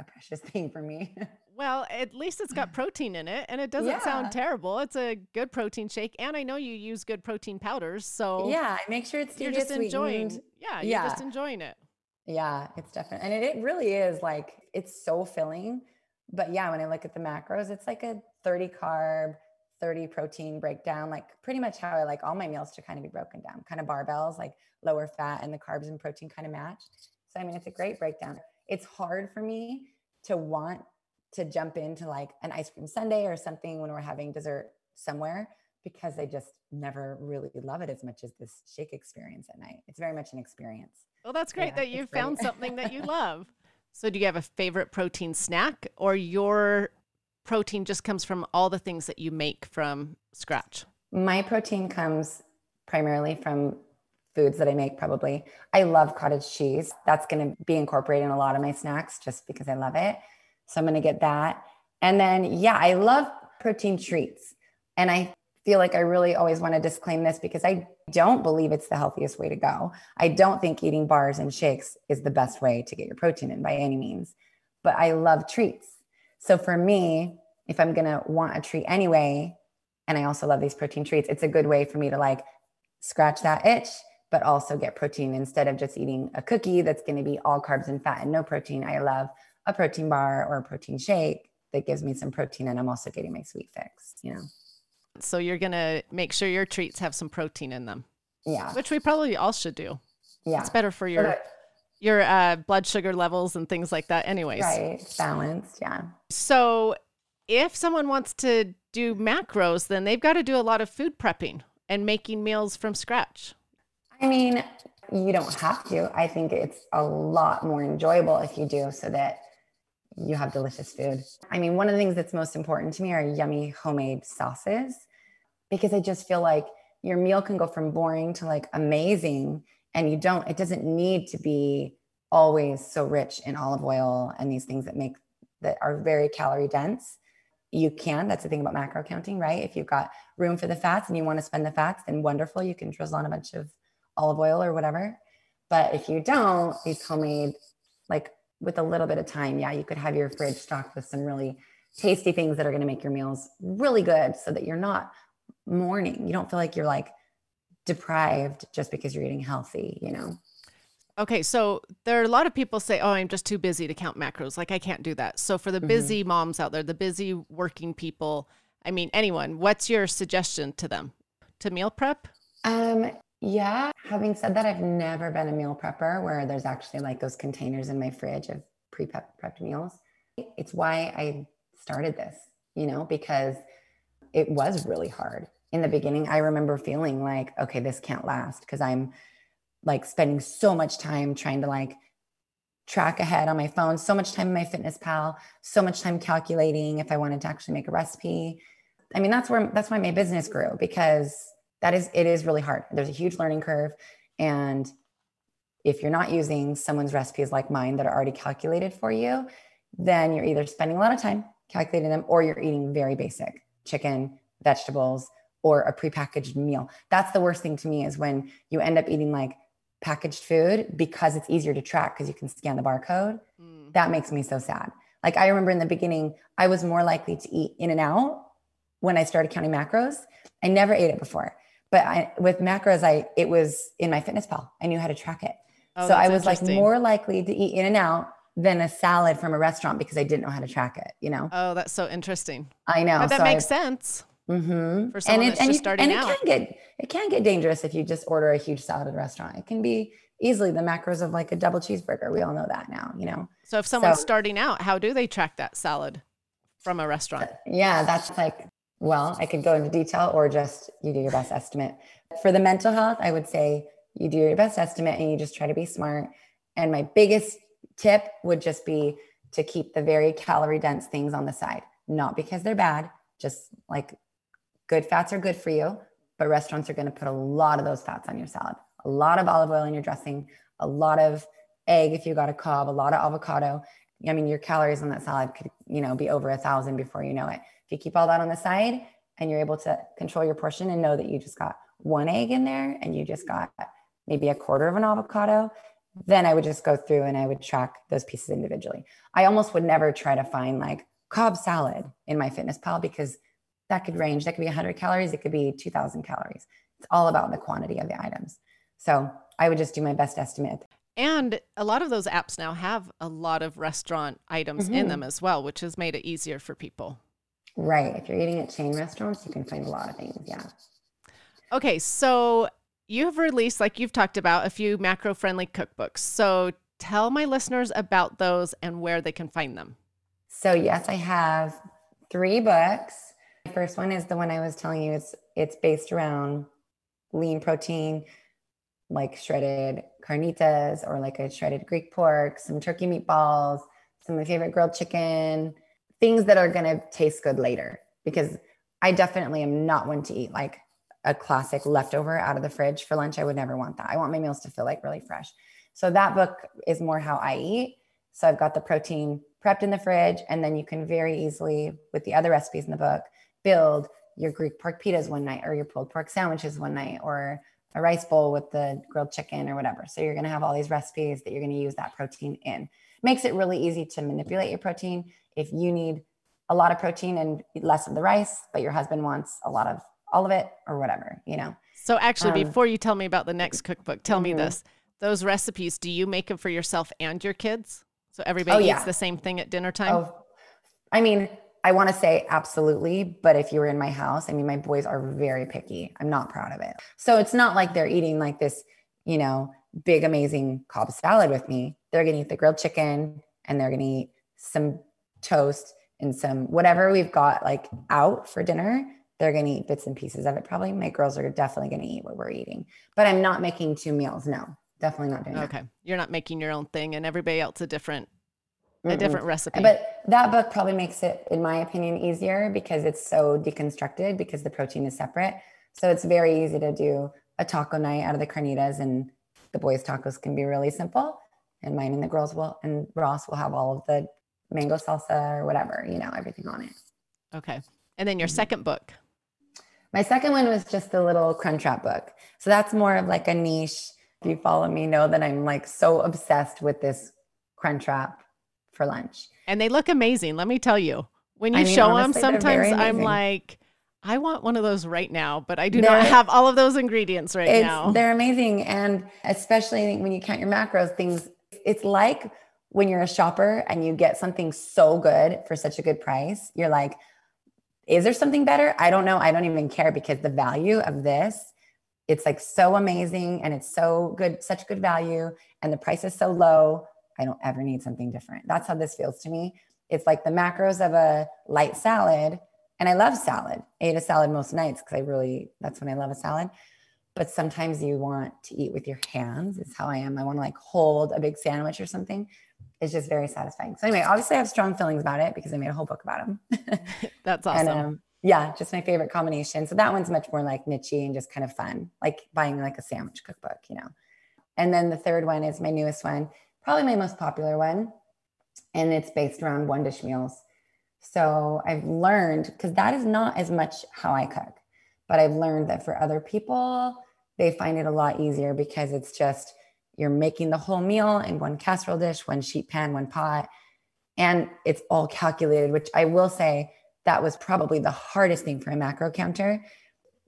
a precious thing for me. well, at least it's got protein in it and it doesn't yeah. sound terrible. It's a good protein shake. And I know you use good protein powders. So yeah, make sure it's you're just enjoying. Yeah, you're yeah. just enjoying it. Yeah, it's definitely, and it, it really is like, it's so filling. But yeah, when I look at the macros, it's like a 30 carb, 30 protein breakdown, like pretty much how I like all my meals to kind of be broken down, kind of barbells, like lower fat and the carbs and protein kind of match. So, I mean, it's a great breakdown. It's hard for me to want to jump into like an ice cream sundae or something when we're having dessert somewhere because I just never really love it as much as this shake experience at night. It's very much an experience. Well, that's great yeah, that you found something that you love. So, do you have a favorite protein snack or your protein just comes from all the things that you make from scratch? My protein comes primarily from foods that I make, probably. I love cottage cheese. That's going to be incorporated in a lot of my snacks just because I love it. So, I'm going to get that. And then, yeah, I love protein treats. And I feel like I really always want to disclaim this because I don't believe it's the healthiest way to go. I don't think eating bars and shakes is the best way to get your protein in by any means, but I love treats. So for me, if I'm going to want a treat anyway, and I also love these protein treats, it's a good way for me to like scratch that itch, but also get protein instead of just eating a cookie that's going to be all carbs and fat and no protein. I love a protein bar or a protein shake that gives me some protein and I'm also getting my sweet fix, you know. So you're going to make sure your treats have some protein in them. Yeah. Which we probably all should do. Yeah. It's better for your your uh, blood sugar levels and things like that anyways. Right. Balanced, yeah. So if someone wants to do macros, then they've got to do a lot of food prepping and making meals from scratch. I mean, you don't have to. I think it's a lot more enjoyable if you do so that you have delicious food. I mean, one of the things that's most important to me are yummy homemade sauces because I just feel like your meal can go from boring to like amazing and you don't it doesn't need to be always so rich in olive oil and these things that make that are very calorie dense. You can that's the thing about macro counting right? If you've got room for the fats and you want to spend the fats then wonderful you can drizzle on a bunch of olive oil or whatever. But if you don't these homemade like with a little bit of time yeah you could have your fridge stocked with some really tasty things that are going to make your meals really good so that you're not mourning you don't feel like you're like deprived just because you're eating healthy you know Okay, so there are a lot of people say, "Oh, I'm just too busy to count macros. Like I can't do that." So for the mm-hmm. busy moms out there, the busy working people, I mean, anyone, what's your suggestion to them? To meal prep? Um, yeah. Having said that, I've never been a meal prepper where there's actually like those containers in my fridge of pre-prepped meals. It's why I started this, you know, because it was really hard. In the beginning, I remember feeling like, okay, this can't last because I'm like spending so much time trying to like track ahead on my phone, so much time in MyFitnessPal, so much time calculating if I wanted to actually make a recipe. I mean, that's where that's why my business grew because that is it is really hard. There's a huge learning curve. And if you're not using someone's recipes like mine that are already calculated for you, then you're either spending a lot of time calculating them or you're eating very basic chicken, vegetables, or a prepackaged meal. That's the worst thing to me is when you end up eating like packaged food because it's easier to track because you can scan the barcode. Mm. That makes me so sad. Like I remember in the beginning, I was more likely to eat In-N-Out when I started counting macros. I never ate it before, but I, with macros, I it was in MyFitnessPal. I knew how to track it, oh, so I was like more likely to eat In-N-Out than a salad from a restaurant because I didn't know how to track it. You know? Oh, that's so interesting. I know. But that so makes I, sense. Mm-hmm. For someone and it, that's just starting and out. it can get it can get dangerous if you just order a huge salad at a restaurant. It can be easily the macros of like a double cheeseburger. We all know that now, you know. So if someone's so, starting out, how do they track that salad from a restaurant? Yeah, that's like well, I could go into detail or just you do your best estimate. For the mental health, I would say you do your best estimate and you just try to be smart. And my biggest tip would just be to keep the very calorie dense things on the side, not because they're bad, just like good fats are good for you, but restaurants are going to put a lot of those fats on your salad, a lot of olive oil in your dressing, a lot of egg if you got a Cobb, a lot of avocado. I mean, your calories on that salad could, you know, be over a thousand before you know it. If you keep all that on the side and you're able to control your portion and know that you just got one egg in there and you just got maybe a quarter of an avocado, then I would just go through and I would track those pieces individually. I almost would never try to find like Cobb salad in MyFitnessPal because that could range. That could be 100 calories. It could be 2000 calories. It's all about the quantity of the items. So I would just do my best estimate. And a lot of those apps now have a lot of restaurant items mm-hmm. in them as well, which has made it easier for people. Right. If you're eating at chain restaurants, you can find a lot of things. Yeah. Okay. So you have released, like you've talked about, a few macro friendly cookbooks. So tell my listeners about those and where they can find them. So, yes, I have three books first one is the one I was telling you. It's it's based around lean protein, like shredded carnitas or like a shredded Greek pork, some turkey meatballs, some of my favorite grilled chicken, things that are gonna taste good later. Because I definitely am not one to eat like a classic leftover out of the fridge for lunch. I would never want that. I want my meals to feel like really fresh. So that book is more how I eat. So I've got the protein prepped in the fridge, and then you can very easily, with the other recipes in the book, build your Greek pork pitas one night or your pulled pork sandwiches one night or a rice bowl with the grilled chicken or whatever. So you're going to have all these recipes that you're going to use that protein in. Makes it really easy to manipulate your protein. If you need a lot of protein and less of the rice, but your husband wants a lot of all of it or whatever, you know. So actually, um, before you tell me about the next cookbook, tell mm-hmm. me this: those recipes, do you make them for yourself and your kids? So everybody oh, yeah. eats the same thing at dinner time. Oh, I mean, I want to say absolutely, but if you were in my house, I mean, my boys are very picky. I'm not proud of it. So it's not like they're eating like this, you know, big, amazing Cobb salad with me. They're going to eat the grilled chicken and they're going to eat some toast and some whatever we've got like out for dinner. They're going to eat bits and pieces of it. Probably my girls are definitely going to eat what we're eating, but I'm not making two meals. No, definitely not doing okay. that. You're not making your own thing and everybody else a different, Mm-mm. a different recipe. But that book probably makes it, in my opinion, easier because it's so deconstructed because the protein is separate. So it's very easy to do a taco night out of the carnitas and the boys tacos can be really simple and mine and the girls will and Ross will have all of the mango salsa or whatever, you know, everything on it. Okay. And then your mm-hmm. second book. My second one was just the little Crunchwrap book. So that's more of like a niche. If you follow me, know that I'm like so obsessed with this Crunchwrap for lunch. And they look amazing. Let me tell you. When you I mean, show honestly, them, sometimes I'm like, I want one of those right now, but I do they're, not have all of those ingredients right now. They're amazing. And especially when you count your macros, things, it's like when you're a shopper and you get something so good for such a good price, you're like, is there something better? I don't know. I don't even care because the value of this, it's like so amazing and it's so good, such good value, and the price is so low. I don't ever need something different. That's how this feels to me. It's like the macros of a light salad and I love salad. I eat a salad most nights because I really, that's when I love a salad. But sometimes you want to eat with your hands, is how I am. I want to like hold a big sandwich or something. It's just very satisfying. So, anyway, obviously, I have strong feelings about it because I made a whole book about them. that's awesome. And, um, yeah, just my favorite combination. So, that one's much more like niche and just kind of fun, like buying like a sandwich cookbook, you know. And then the third one is my newest one, probably my most popular one. And it's based around one dish meals. So I've learned because that is not as much how I cook, but I've learned that for other people, they find it a lot easier because it's just you're making the whole meal in one casserole dish, one sheet pan, one pot, and it's all calculated, which I will say that was probably the hardest thing for a macro counter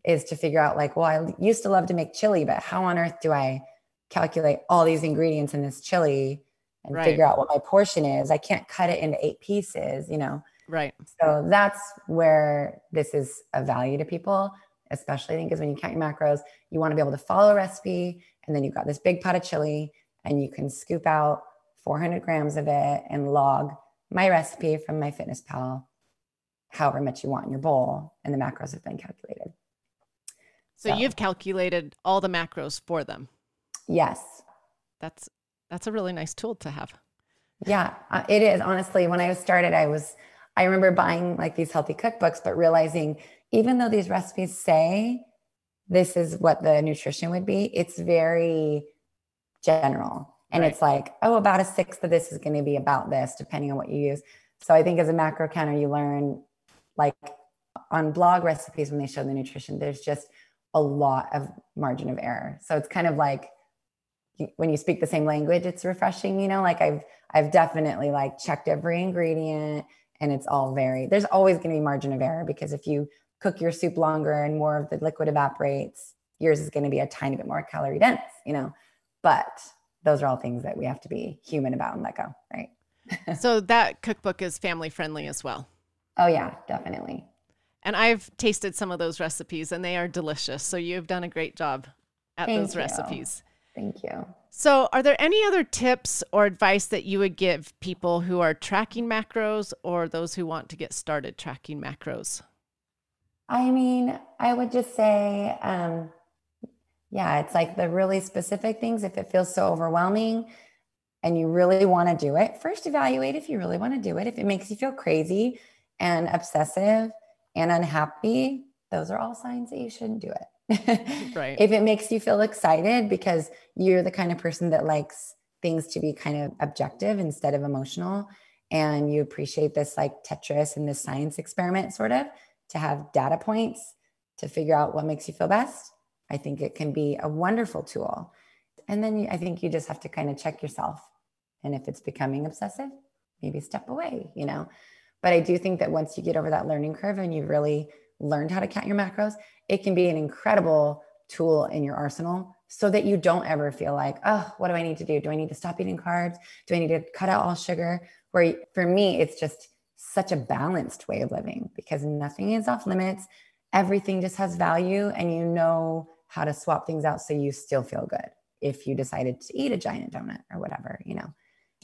is to figure out like, well, I used to love to make chili, but how on earth do I calculate all these ingredients in this chili and right. figure out what my portion is? I can't cut it into eight pieces, you know. Right. So that's where this is a value to people, especially I think is when you count your macros, you want to be able to follow a recipe. And then you've got this big pot of chili and you can scoop out 400 grams of it and log my recipe from MyFitnessPal, however much you want in your bowl. And the macros have been calculated. So, so you've calculated all the macros for them. Yes. That's that's a really nice tool to have. Yeah, uh, it is. Honestly, when I started, I was I remember buying like these healthy cookbooks, but realizing even though these recipes say this is what the nutrition would be, it's very general. And right. it's like, oh, about a sixth of this is going to be about this, depending on what you use. So I think as a macro counter, you learn like on blog recipes when they show the nutrition, there's just a lot of margin of error. So it's kind of like when you speak the same language, it's refreshing, you know, like I've I've definitely like checked every ingredient, and it's all very there's always going to be margin of error because if you cook your soup longer and more of the liquid evaporates yours is going to be a tiny bit more calorie dense you know but those are all things that we have to be human about and let go right so that cookbook is family friendly as well oh yeah definitely and i've tasted some of those recipes and they are delicious so you've done a great job at Thank those you. recipes Thank you. So, are there any other tips or advice that you would give people who are tracking macros or those who want to get started tracking macros? I mean, I would just say, um, yeah, it's like the really specific things. If it feels so overwhelming and you really want to do it, first evaluate if you really want to do it. If it makes you feel crazy and obsessive and unhappy, those are all signs that you shouldn't do it. right. If it makes you feel excited because you're the kind of person that likes things to be kind of objective instead of emotional, and you appreciate this like Tetris and this science experiment sort of to have data points to figure out what makes you feel best, I think it can be a wonderful tool. And then I think you just have to kind of check yourself. And if it's becoming obsessive, maybe step away, you know. But I do think that once you get over that learning curve and you've really learned how to count your macros, it can be an incredible tool in your arsenal so that you don't ever feel like, oh, what do I need to do? Do I need to stop eating carbs? Do I need to cut out all sugar? Where for me, it's just such a balanced way of living because nothing is off limits. Everything just has value, and you know how to swap things out so you still feel good if you decided to eat a giant donut or whatever, you know.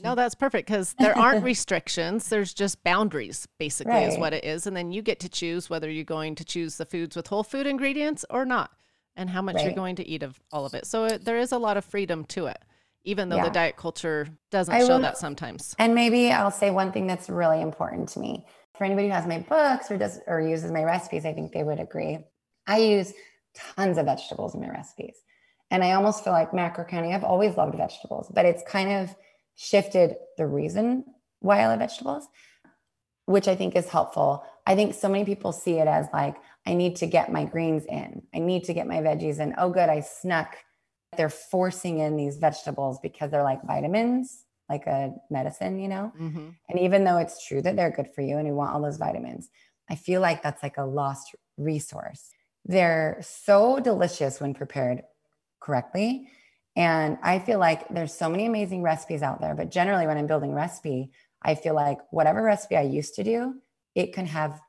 No, that's perfect because there aren't restrictions. There's just boundaries, basically, right. is what it is. And then you get to choose whether you're going to choose the foods with whole food ingredients or not, and how much right. you're going to eat of all of it. So it, there is a lot of freedom to it, even though yeah. the diet culture doesn't I show will, that sometimes. And maybe I'll say one thing that's really important to me. For anybody who has my books or does or uses my recipes, I think they would agree. I use tons of vegetables in my recipes. And I almost feel like macro counting, I've always loved vegetables, but it's kind of shifted the reason why I love vegetables, which I think is helpful. I think so many people see it as like, I need to get my greens in, I need to get my veggies in. Oh, good, I snuck. They're forcing in these vegetables because they're like vitamins, like a medicine, you know? Mm-hmm. And even though it's true that they're good for you and you want all those vitamins, I feel like that's like a lost resource. They're so delicious when prepared correctly. And I feel like there's so many amazing recipes out there, but generally when I'm building recipe, I feel like whatever recipe I used to do, it can have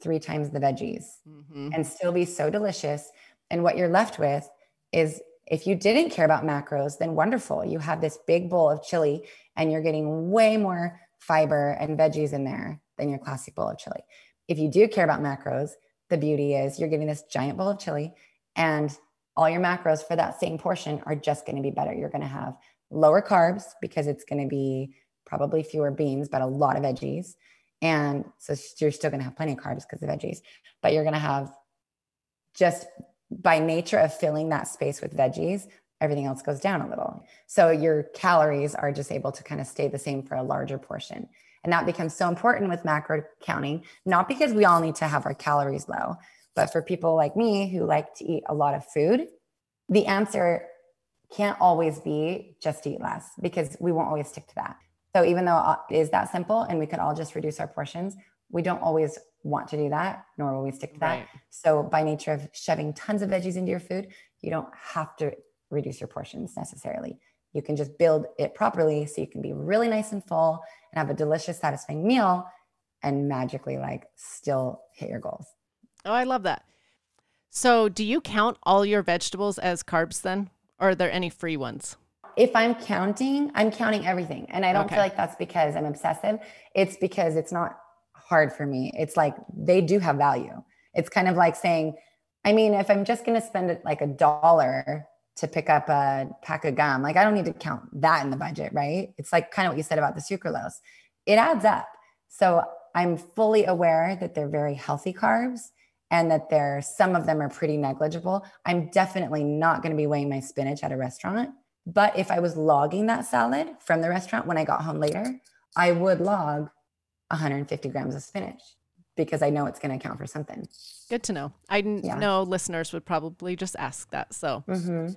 three times the veggies mm-hmm. and still be so delicious. And what you're left with is if you didn't care about macros, then wonderful. You have this big bowl of chili and you're getting way more fiber and veggies in there than your classic bowl of chili. If you do care about macros, the beauty is you're getting this giant bowl of chili and all your macros for that same portion are just going to be better. You're going to have lower carbs because it's going to be probably fewer beans, but a lot of veggies. And so you're still going to have plenty of carbs because of veggies, but you're going to have just by nature of filling that space with veggies, everything else goes down a little. So your calories are just able to kind of stay the same for a larger portion. And that becomes so important with macro counting, not because we all need to have our calories low, but for people like me who like to eat a lot of food, the answer can't always be just eat less because we won't always stick to that. So even though uh, it is that simple and we could all just reduce our portions, we don't always want to do that, nor will we stick to that. Right. So by nature of shoving tons of veggies into your food, you don't have to reduce your portions necessarily. You can just build it properly so you can be really nice and full and have a delicious, satisfying meal and magically like still hit your goals. Oh, I love that. So, do you count all your vegetables as carbs then? Or are there any free ones? If I'm counting, I'm counting everything. And I don't okay. feel like that's because I'm obsessive. It's because it's not hard for me. It's like they do have value. It's kind of like saying, I mean, if I'm just going to spend like a dollar to pick up a pack of gum, like I don't need to count that in the budget, right? It's like kind of what you said about the sucralose. It adds up. So I'm fully aware that they're very healthy carbs and that there some of them are pretty negligible. I'm definitely not going to be weighing my spinach at a restaurant. But if I was logging that salad from the restaurant when I got home later, I would log 150 grams of spinach because I know it's going to account for something. Good to know. I yeah. know listeners would probably just ask that. So, mm-hmm.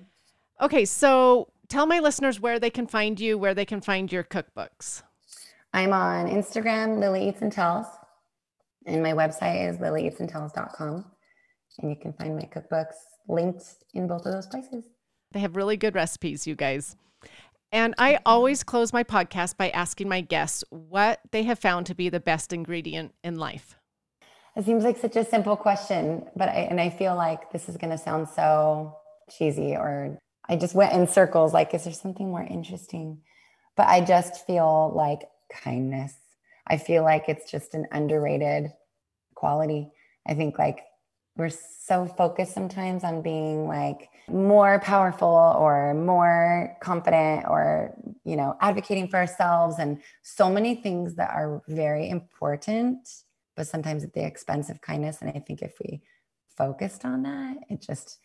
okay. So tell my listeners where they can find you, where they can find your cookbooks. I'm on Instagram, Lillie Eats and Tells. And my website is lillieeatsandtells.com. And you can find my cookbooks linked in both of those places. They have really good recipes, you guys. And I always close my podcast by asking my guests what they have found to be the best ingredient in life. It seems like such a simple question, but I, and I feel like this is going to sound so cheesy or I just went in circles like, is there something more interesting? But I just feel like kindness I feel like it's just an underrated quality. I think like we're so focused sometimes on being like more powerful or more confident or you know advocating for ourselves and so many things that are very important but sometimes at the expense of kindness. And i think if we focused on that it just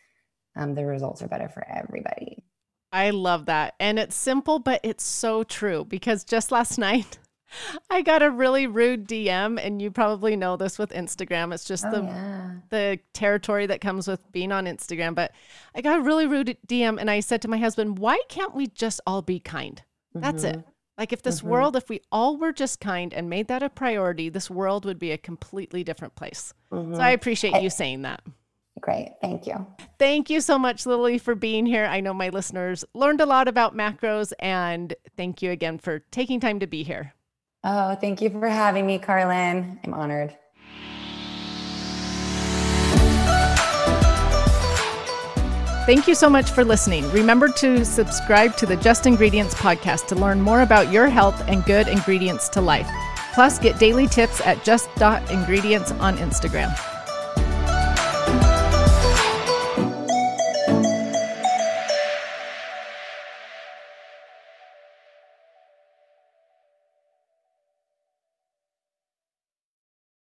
um, the results are better for everybody. I love that. And it's simple but it's so true because just last night I got a really rude DM, and you probably know this with Instagram. It's just oh, the yeah. the territory that comes with being on Instagram. But I got a really rude DM, and I said to my husband, "Why can't we just all be kind? That's mm-hmm. it. Like if this mm-hmm. world, if we all were just kind and made that a priority, this world would be a completely different place." Mm-hmm. So I appreciate I, you saying that. Great. Thank you. Thank you so much, Lillie, for being here. I know my listeners learned a lot about macros, and thank you again for taking time to be here. Oh, thank you for having me, Karalynne. I'm honored. Thank you so much for listening. Remember to subscribe to the Just Ingredients podcast to learn more about your health and good ingredients to life. Plus, get daily tips at just.ingredients on Instagram.